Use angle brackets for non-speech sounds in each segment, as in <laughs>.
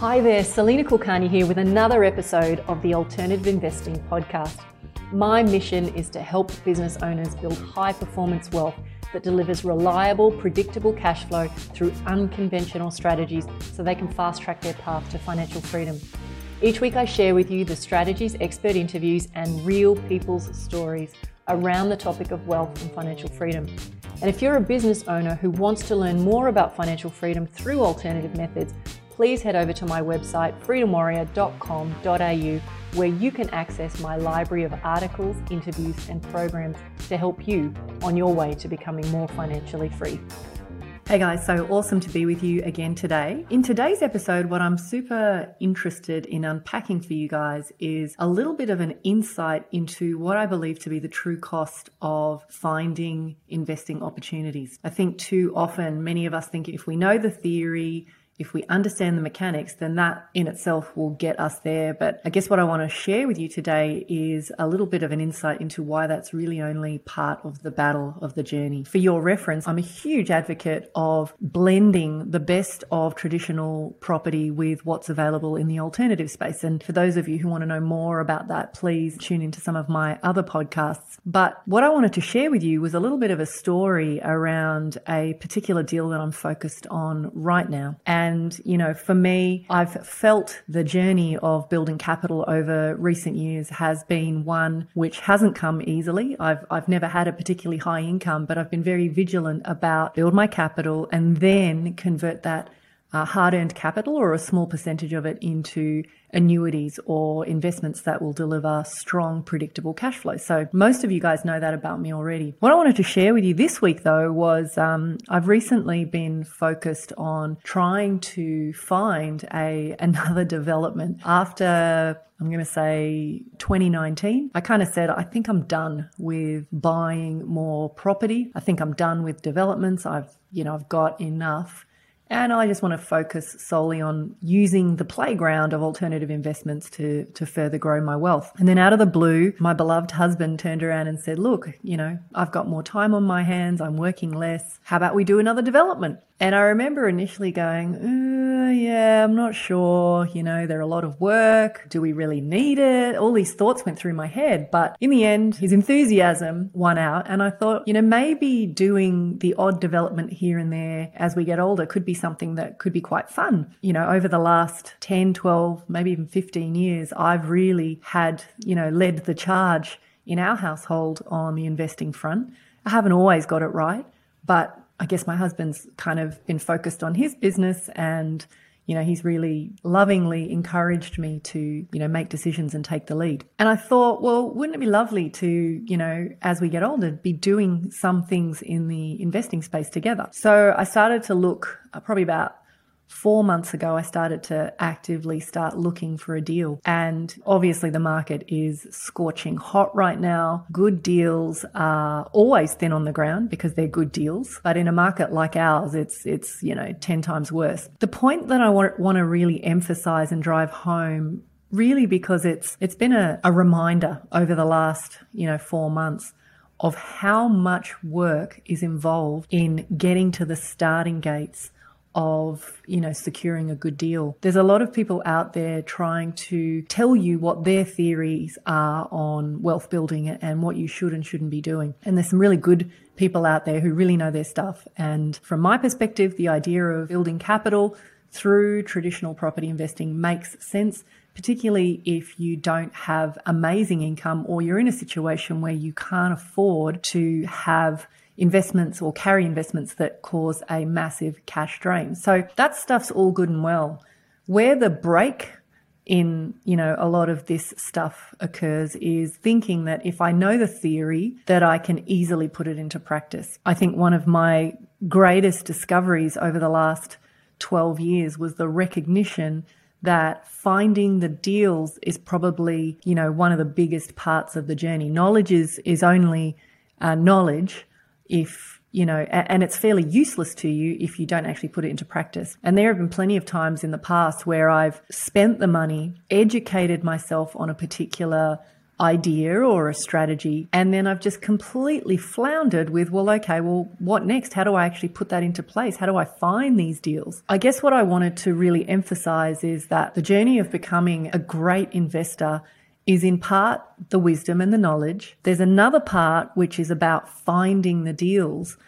Hi there, Salena Kulkarni here with another episode of the Alternative Investing Podcast. My mission is to help business owners build high performance wealth that delivers reliable, predictable cash flow through unconventional strategies so they can fast track their path to financial freedom. Each week, I share with you the strategies, expert interviews, and real people's stories around the topic of wealth and financial freedom. And if you're a business owner who wants to learn more about financial freedom through alternative methods, please head over to my website, freedomwarrior.com.au, where you can access my library of articles, interviews, and programs to help you on your way to becoming more financially free. Hey guys, so awesome to be with you again today. In today's episode, what I'm super interested in unpacking for you guys is a little bit of an insight into what I believe to be the true cost of finding investing opportunities. I think too often many of us think if we know the theory, if we understand the mechanics, then that in itself will get us there. But I guess what I want to share with you today is a little bit of an insight into why that's really only part of the battle of the journey. For your reference, I'm a huge advocate of blending the best of traditional property with what's available in the alternative space. And for those of you who want to know more about that, please tune into some of my other podcasts. But what I wanted to share with you was a little bit of a story around a particular deal that I'm focused on right now. And and, you know, for me, I've felt the journey of building capital over recent years has been one which hasn't come easily. I've, I've never had a particularly high income, but I've been very vigilant about build my capital and then convert that uh, hard earned capital or a small percentage of it into annuities or investments that will deliver strong, predictable cash flow. So most of you guys know that about me already. What I wanted to share with you this week though was um, I've recently been focused on trying to find a <laughs> another development after I'm going to say 2019. I kind of said, I think I'm done with buying more property. I think I'm done with developments. I've, you know, I've got enough and I just want to focus solely on using the playground of alternative investments to, to further grow my wealth. And then out of the blue, my beloved husband turned around and said, look, you know, I've got more time on my hands. I'm working less. How about we do another development? And I remember initially going, uh, I'm not sure. You know, they're a lot of work. Do we really need it? All these thoughts went through my head. But in the end, his enthusiasm won out. And I thought, you know, maybe doing the odd development here and there as we get older could be something that could be quite fun. You know, over the last 10, 12, maybe even 15 years, I've really had, you know, led the charge in our household on the investing front. I haven't always got it right, but I guess my husband's kind of been focused on his business and you know, he's really lovingly encouraged me to, you know, make decisions and take the lead. And I thought, well, wouldn't it be lovely to, you know, as we get older, be doing some things in the investing space together? So I started to look uh, probably about four months ago, I started to actively start looking for a deal. And obviously, the market is scorching hot right now. Good deals are always thin on the ground because they're good deals. But in a market like ours, it's, it's, you know, 10 times worse. The point that I want, want to really emphasize and drive home really because it's, it's been a, a reminder over the last, you know, four months of how much work is involved in getting to the starting gates of, you know, securing a good deal. There's a lot of people out there trying to tell you what their theories are on wealth building and what you should and shouldn't be doing. And there's some really good people out there who really know their stuff. And from my perspective, the idea of building capital through traditional property investing makes sense particularly if you don't have amazing income or you're in a situation where you can't afford to have investments or carry investments that cause a massive cash drain. So that stuff's all good and well. Where the break in, you know, a lot of this stuff occurs is thinking that if I know the theory, that I can easily put it into practice. I think one of my greatest discoveries over the last 12 years was the recognition that finding the deals is probably, you know, one of the biggest parts of the journey. Knowledge is, is only uh, knowledge if you know, and it's fairly useless to you if you don't actually put it into practice. And there have been plenty of times in the past where I've spent the money, educated myself on a particular idea or a strategy. And then I've just completely floundered with, well, okay, well, what next? How do I actually put that into place? How do I find these deals? I guess what I wanted to really emphasize is that the journey of becoming a great investor is in part the wisdom and the knowledge. There's another part which is about finding the deals.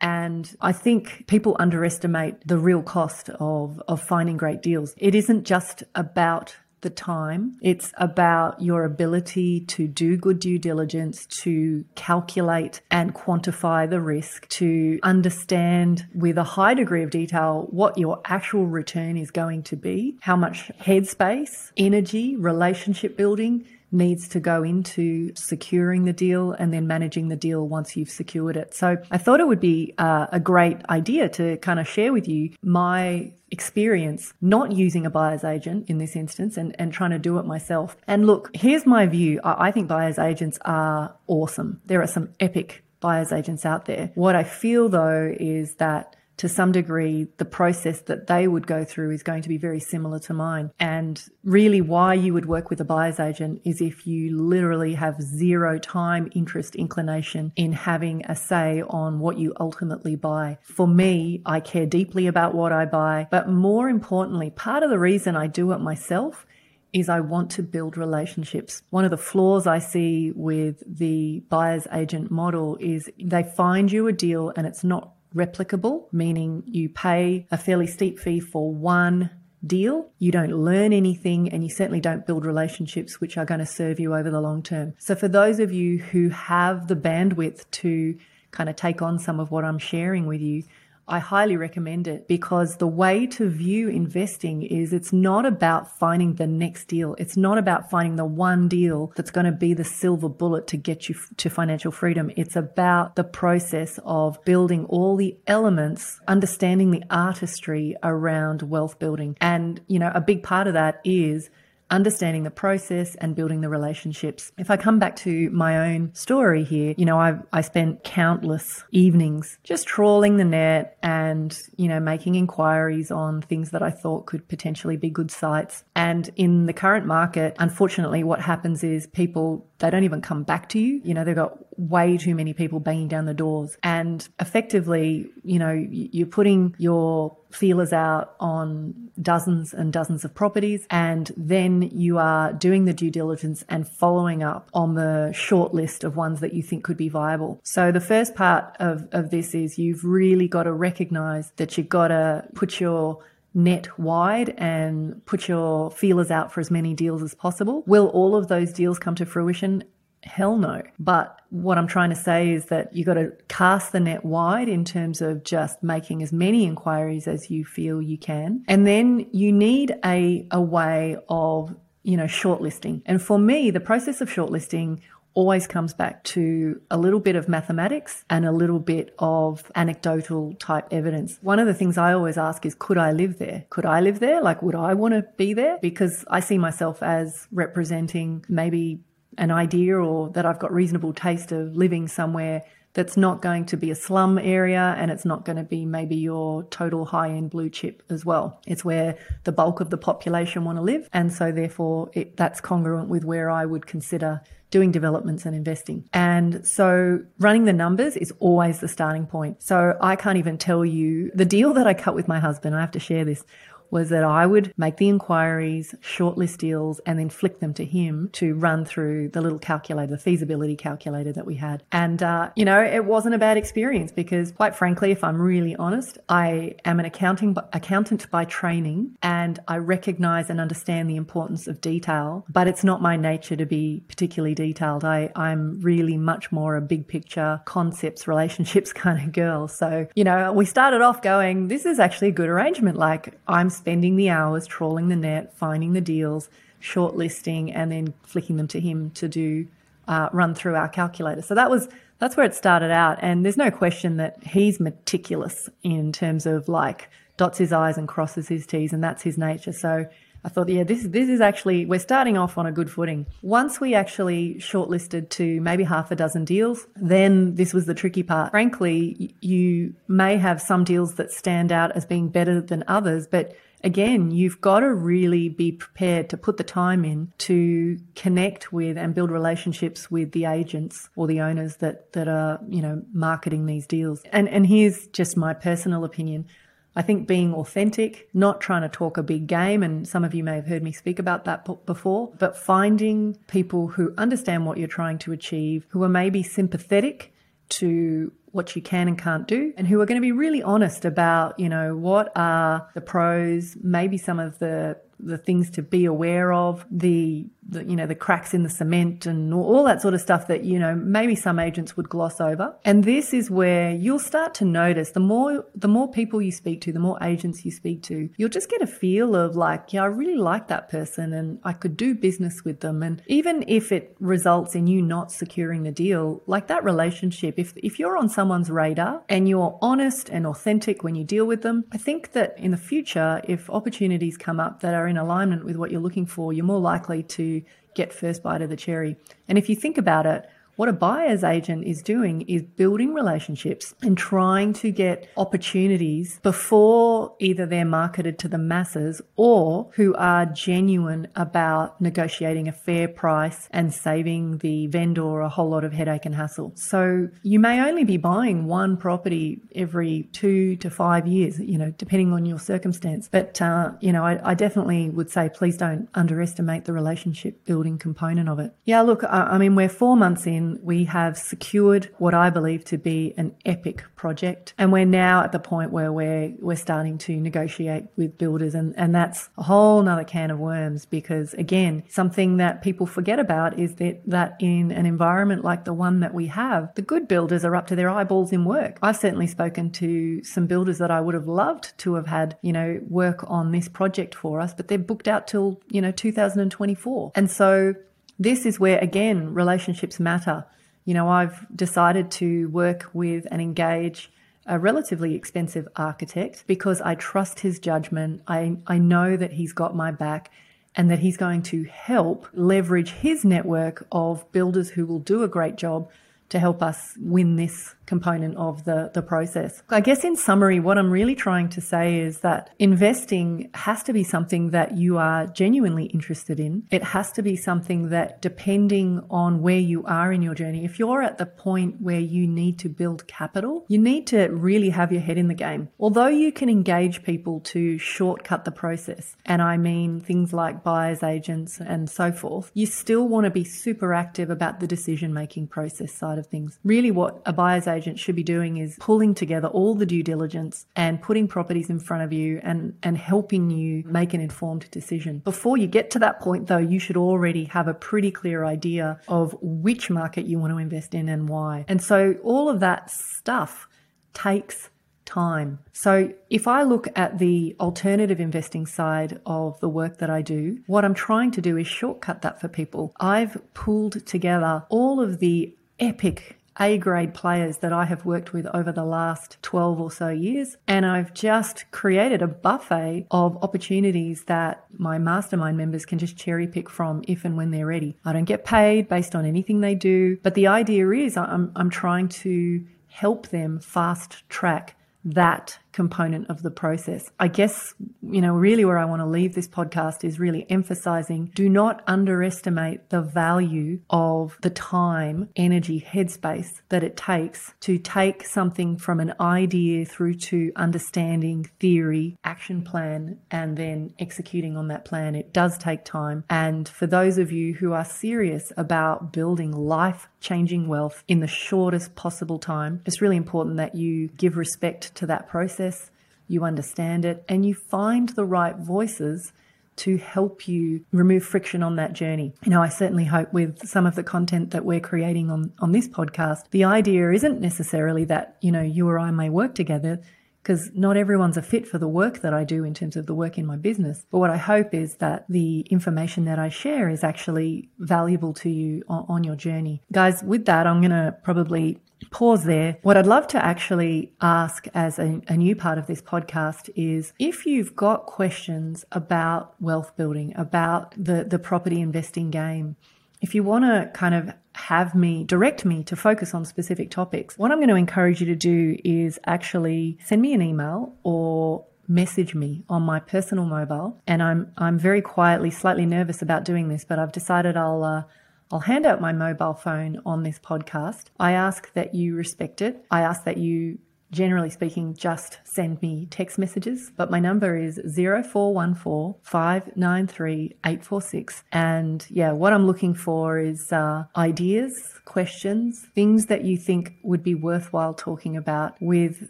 And I think people underestimate the real cost of, of finding great deals. It isn't just about the time. It's about your ability to do good due diligence, to calculate and quantify the risk, to understand with a high degree of detail what your actual return is going to be, how much headspace, energy, relationship building needs to go into securing the deal and then managing the deal once you've secured it. So I thought it would be uh, a great idea to kind of share with you my experience not using a buyer's agent in this instance and, and trying to do it myself. And look, here's my view. I, I think buyer's agents are awesome. There are some epic buyer's agents out there. What I feel though is that to some degree, the process that they would go through is going to be very similar to mine. And really, why you would work with a buyer's agent is if you literally have zero time, interest, inclination in having a say on what you ultimately buy. For me, I care deeply about what I buy, but more importantly, part of the reason I do it myself is I want to build relationships. One of the flaws I see with the buyer's agent model is they find you a deal and it's not replicable, meaning you pay a fairly steep fee for one deal. You don't learn anything and you certainly don't build relationships which are going to serve you over the long term. So for those of you who have the bandwidth to kind of take on some of what I'm sharing with you, I highly recommend it because the way to view investing is it's not about finding the next deal. It's not about finding the one deal that's going to be the silver bullet to get you to financial freedom. It's about the process of building all the elements, understanding the artistry around wealth building. And, you know, a big part of that is understanding the process and building the relationships. If I come back to my own story here, you know, I I spent countless evenings just trawling the net and, you know, making inquiries on things that I thought could potentially be good sites. And in the current market, unfortunately what happens is people they don't even come back to you. You know, they've got way too many people banging down the doors. And effectively, you know, you're putting your feelers out on dozens and dozens of properties. And then you are doing the due diligence and following up on the short list of ones that you think could be viable. So the first part of, of this is you've really got to recognize that you've got to put your net wide and put your feelers out for as many deals as possible. Will all of those deals come to fruition? Hell no. But what I'm trying to say is that you've got to cast the net wide in terms of just making as many inquiries as you feel you can. And then you need a, a way of, you know, shortlisting. And for me, the process of shortlisting always comes back to a little bit of mathematics and a little bit of anecdotal type evidence. One of the things I always ask is, could I live there? Could I live there? Like, would I want to be there? Because I see myself as representing maybe an idea or that I've got reasonable taste of living somewhere that's not going to be a slum area and it's not going to be maybe your total high end blue chip as well. It's where the bulk of the population want to live. And so therefore it, that's congruent with where I would consider doing developments and investing. And so running the numbers is always the starting point. So I can't even tell you the deal that I cut with my husband. I have to share this was that I would make the inquiries, shortlist deals, and then flick them to him to run through the little calculator, the feasibility calculator that we had. And, uh, you know, it wasn't a bad experience because, quite frankly, if I'm really honest, I am an accounting accountant by training and I recognize and understand the importance of detail, but it's not my nature to be particularly detailed. I, I'm really much more a big picture, concepts, relationships <laughs> kind of girl. So, you know, we started off going, this is actually a good arrangement. Like, I'm spending the hours trawling the net, finding the deals, shortlisting, and then flicking them to him to do uh, run through our calculator. So that was that's where it started out, and there's no question that he's meticulous in terms of like dots his i's and crosses his t's, and that's his nature. So I thought, yeah, this this is actually we're starting off on a good footing. Once we actually shortlisted to maybe half a dozen deals, then this was the tricky part. Frankly, you may have some deals that stand out as being better than others, but again, you've got to really be prepared to put the time in to connect with and build relationships with the agents or the owners that, that are, you know, marketing these deals. And, and here's just my personal opinion. I think being authentic, not trying to talk a big game, and some of you may have heard me speak about that before, but finding people who understand what you're trying to achieve, who are maybe sympathetic to what you can and can't do and who are going to be really honest about, you know, what are the pros, maybe some of the the things to be aware of, the the, you know, the cracks in the cement and all that sort of stuff that, you know, maybe some agents would gloss over. And this is where you'll start to notice the more, the more people you speak to, the more agents you speak to, you'll just get a feel of like, yeah, I really like that person and I could do business with them. And even if it results in you not securing the deal, like that relationship, if, if you're on someone's radar and you're honest and authentic when you deal with them, I think that in the future, if opportunities come up that are in alignment with what you're looking for, you're more likely to get first bite of the cherry. And if you think about it, what a buyer's agent is doing is building relationships and trying to get opportunities before either they're marketed to the masses or who are genuine about negotiating a fair price and saving the vendor a whole lot of headache and hassle. So you may only be buying one property every two to five years, you know, depending on your circumstance. But, uh, you know, I, I, definitely would say please don't underestimate the relationship building component of it. Yeah, look, I, I mean, we're four months in we have secured what I believe to be an epic project. And we're now at the point where we're, we're starting to negotiate with builders. And, and that's a whole nother can of worms because again, something that people forget about is that, that in an environment like the one that we have, the good builders are up to their eyeballs in work. I've certainly spoken to some builders that I would have loved to have had, you know, work on this project for us, but they're booked out till, you know, 2024. And so this is where, again, relationships matter. You know, I've decided to work with and engage a relatively expensive architect because I trust his judgment. I, I know that he's got my back and that he's going to help leverage his network of builders who will do a great job to help us win this component of the, the process. I guess in summary, what I'm really trying to say is that investing has to be something that you are genuinely interested in. It has to be something that depending on where you are in your journey, if you're at the point where you need to build capital, you need to really have your head in the game. Although you can engage people to shortcut the process, and I mean things like buyers agents and so forth, you still want to be super active about the decision making process side of things. Really what a buyer's agent agent should be doing is pulling together all the due diligence and putting properties in front of you and, and helping you make an informed decision. Before you get to that point, though, you should already have a pretty clear idea of which market you want to invest in and why. And so all of that stuff takes time. So if I look at the alternative investing side of the work that I do, what I'm trying to do is shortcut that for people. I've pulled together all of the epic a grade players that I have worked with over the last 12 or so years. And I've just created a buffet of opportunities that my mastermind members can just cherry pick from if and when they're ready. I don't get paid based on anything they do, but the idea is I'm, I'm trying to help them fast track that component of the process. I guess, you know, really where I want to leave this podcast is really emphasizing do not underestimate the value of the time, energy, headspace that it takes to take something from an idea through to understanding theory, action plan, and then executing on that plan. It does take time. And for those of you who are serious about building life changing wealth in the shortest possible time, it's really important that you give respect to that process process, you understand it, and you find the right voices to help you remove friction on that journey. You know, I certainly hope with some of the content that we're creating on, on this podcast, the idea isn't necessarily that, you know, you or I may work together. because not everyone's a fit for the work that I do in terms of the work in my business. But what I hope is that the information that I share is actually valuable to you on, on your journey. Guys, with that, I'm going to probably pause there. What I'd love to actually ask as a, a, new part of this podcast is if you've got questions about wealth building, about the, the property investing game, if you want to kind of have me direct me to focus on specific topics, what I'm going to encourage you to do is actually send me an email or message me on my personal mobile and I'm I'm very quietly slightly nervous about doing this but I've decided I'll uh, I'll hand out my mobile phone on this podcast. I ask that you respect it. I ask that you generally speaking, just send me text messages. But my number is 0414 593 846. And yeah, what I'm looking for is uh, ideas, questions, things that you think would be worthwhile talking about with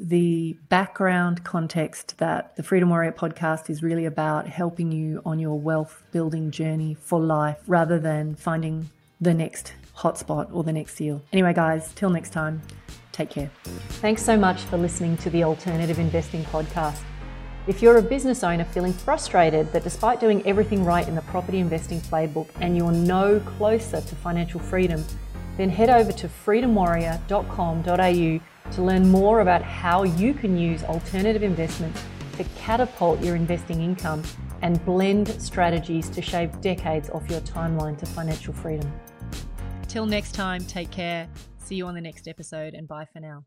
the background context that the Freedom Warrior podcast is really about helping you on your wealth building journey for life rather than finding the next hotspot or the next seal. Anyway, guys, till next time, take care. Thanks so much for listening to the Alternative Investing Podcast. If you're a business owner feeling frustrated that despite doing everything right in the property investing playbook and you're no closer to financial freedom, then head over to freedomwarrior.com.au to learn more about how you can use alternative investments to catapult your investing income and blend strategies to shave decades off your timeline to financial freedom. Till next time, take care. See you on the next episode and bye for now.